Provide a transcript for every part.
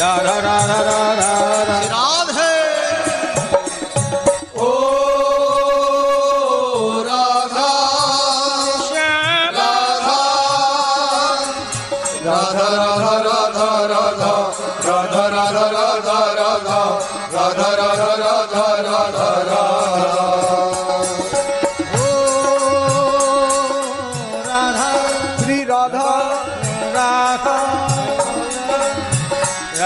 राधा राधा राधे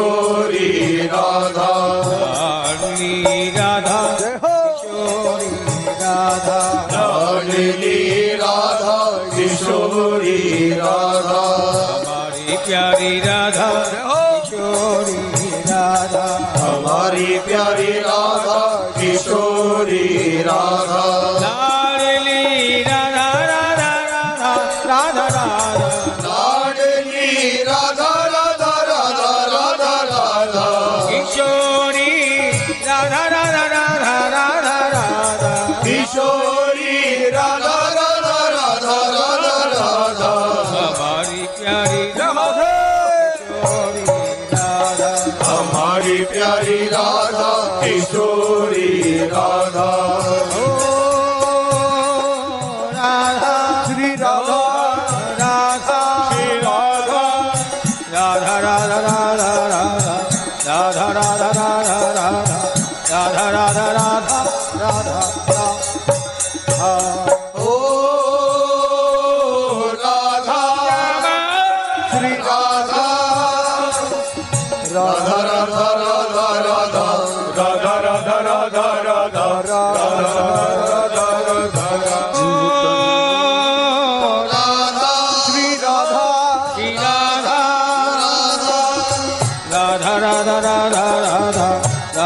किशोरी राधा। लाडली राधा। हो। किशोरी राधा। लाडली राधा किशोरी राधा। हमारी प्यारी राधा। किशोरी राधा। हमारी प्यारी राधा किशोरी राधा। राधा राधा राधा राधा राधा किशोरी राधा राधा राधा राधा राधा हमारी प्यारी राधे हमारी प्यारी राधा किशोरी राधा राधा राधा राधा राधा राधा राधा राधा राधा राधा राधा राधा राधा ओ Radha Shri Radha Radha Radha Radha Radha Radha Radha Radha Radha Radha Radha Radha Shri Radha Shri Radha Radha Radha Radha Radha Radha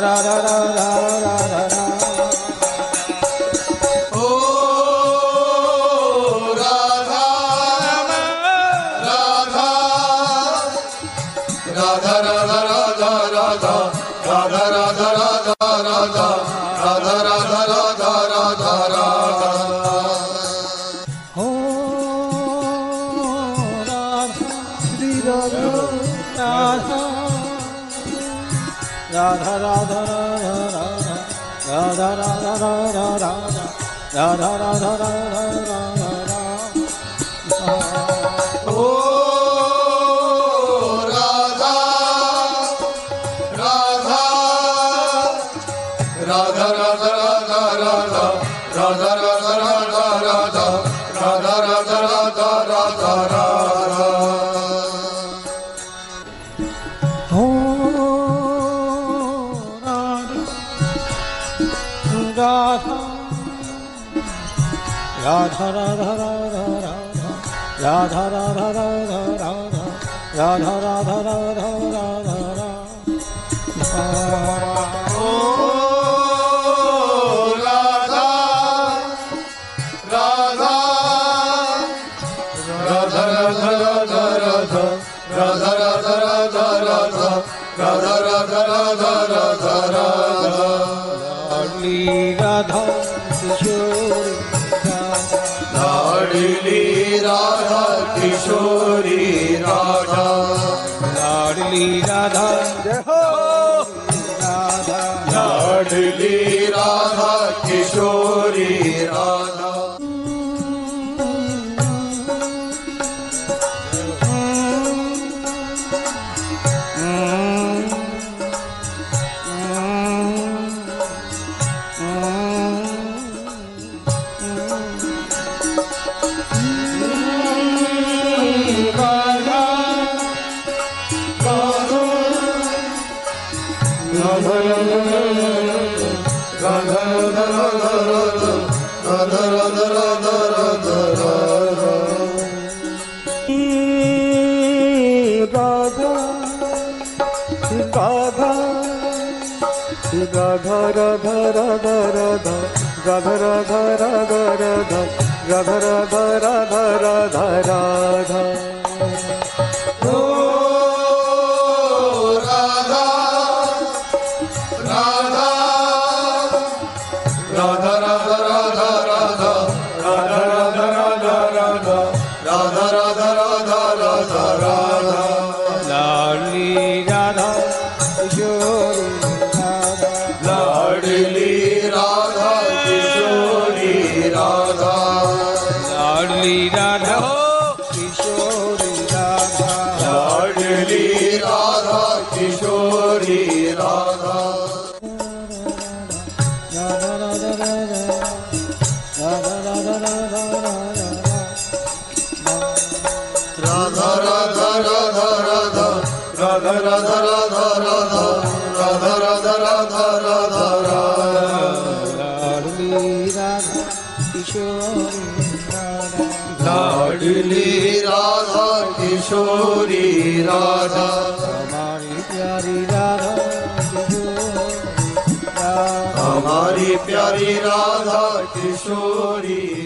Radha Radha Radha Radha Radha Radha Radha Radha Radha Radha Radha Radha Radha Radha Radha Radha Radha Radha Radha Radha Radha Ladli Radha কিশোরী রাধা। লাডলি রাধা। রাধা লাডলি রাধা কিশোরী রাধা। राधा राधा राधा राधा राधा राधा राधा राधा राधा राधा राधा राधा राधा ओ राधा किशोरी राधा। राधा राधा राधा राधा। राधा राधा राधा राधा। राधा राधा राधा राधा राधा। लाडली राधा किशोरी राधा। प्यारी राधा हमारी प्यारी राधा किशोरी।